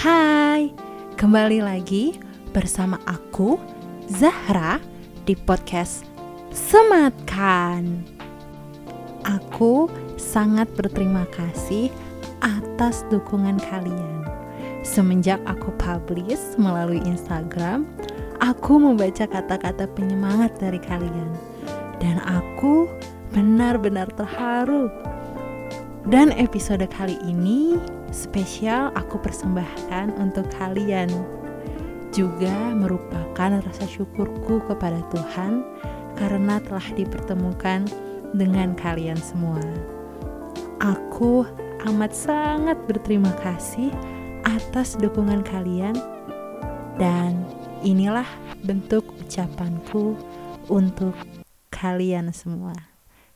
Hai, kembali lagi bersama aku Zahra di podcast Sematkan. Aku sangat berterima kasih atas dukungan kalian. Semenjak aku publish melalui Instagram, aku membaca kata-kata penyemangat dari kalian. Dan aku benar-benar terharu. Dan episode kali ini spesial aku persembahkan untuk kalian. Juga merupakan rasa syukurku kepada Tuhan karena telah dipertemukan dengan kalian semua. Aku amat sangat berterima kasih atas dukungan kalian dan inilah bentuk ucapanku untuk kalian semua.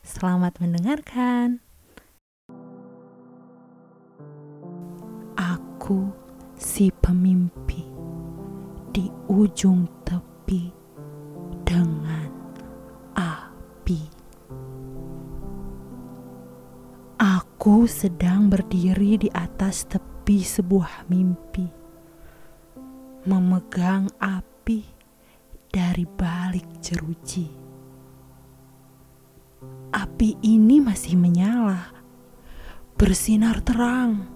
Selamat mendengarkan. Aku si pemimpi di ujung tepi dengan api. Aku sedang berdiri di atas tepi sebuah mimpi, memegang api dari balik jeruji. Api ini masih menyala, bersinar terang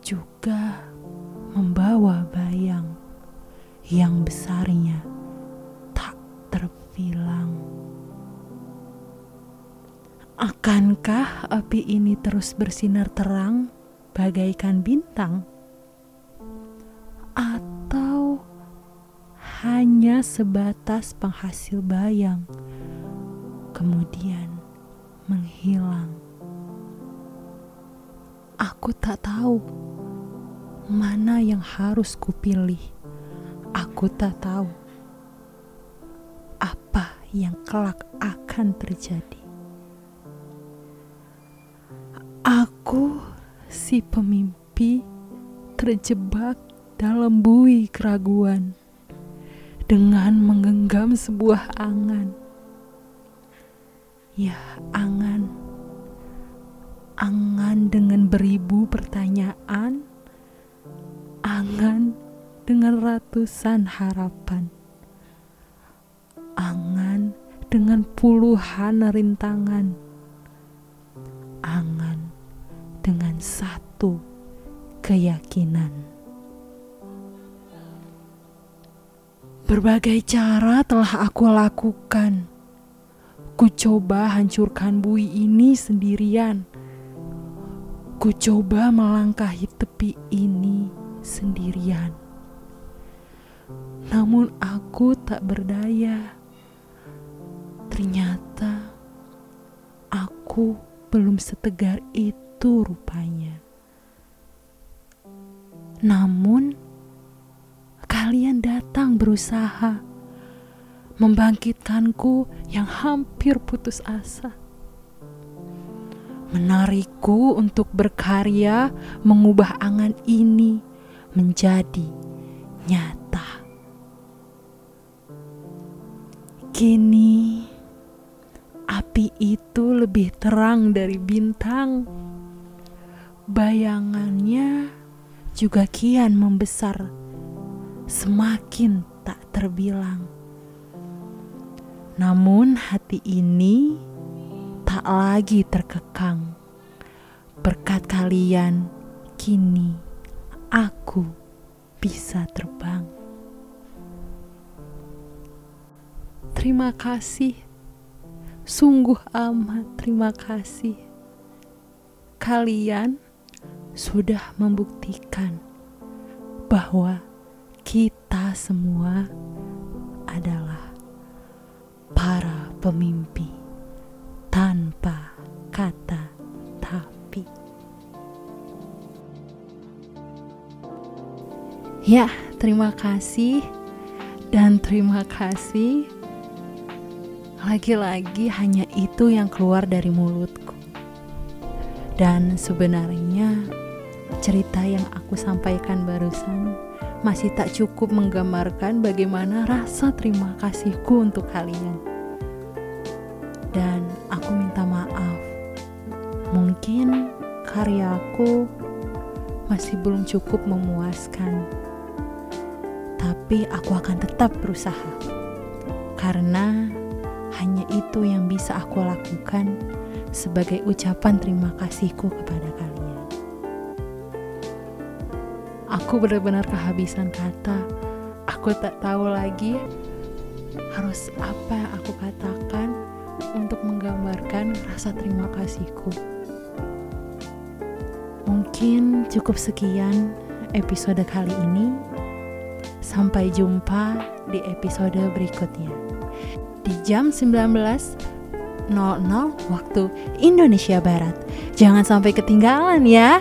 juga membawa bayang yang besarnya tak terbilang. Akankah api ini terus bersinar terang bagaikan bintang? Atau hanya sebatas penghasil bayang, kemudian menghilang? Aku tak tahu mana yang harus kupilih. Aku tak tahu apa yang kelak akan terjadi. Aku, si pemimpi, terjebak dalam bui keraguan dengan menggenggam sebuah angan. Ya, angan. Angan dengan beribu pertanyaan Angan dengan ratusan harapan. Angan dengan puluhan rintangan. Angan dengan satu keyakinan. Berbagai cara telah aku lakukan. Ku coba hancurkan bui ini sendirian. Ku coba melangkahi tepi ini sendirian. Namun aku tak berdaya. Ternyata aku belum setegar itu rupanya. Namun kalian datang berusaha membangkitkanku yang hampir putus asa menarikku untuk berkarya mengubah angan ini menjadi nyata. Kini api itu lebih terang dari bintang. Bayangannya juga kian membesar, semakin tak terbilang. Namun hati ini tak lagi terkekang. Berkat kalian, kini aku bisa terbang. Terima kasih, sungguh amat terima kasih. Kalian sudah membuktikan bahwa kita semua adalah para pemimpi Ya, terima kasih dan terima kasih. Lagi-lagi hanya itu yang keluar dari mulutku. Dan sebenarnya cerita yang aku sampaikan barusan masih tak cukup menggambarkan bagaimana rasa terima kasihku untuk kalian. Dan aku minta maaf. Mungkin karyaku masih belum cukup memuaskan. Tapi aku akan tetap berusaha. Karena hanya itu yang bisa aku lakukan sebagai ucapan terima kasihku kepada kalian. Aku benar-benar kehabisan kata. Aku tak tahu lagi harus apa yang aku katakan untuk menggambarkan rasa terima kasihku. Mungkin cukup sekian episode kali ini. Sampai jumpa di episode berikutnya. Di jam 19.00 waktu Indonesia Barat. Jangan sampai ketinggalan ya.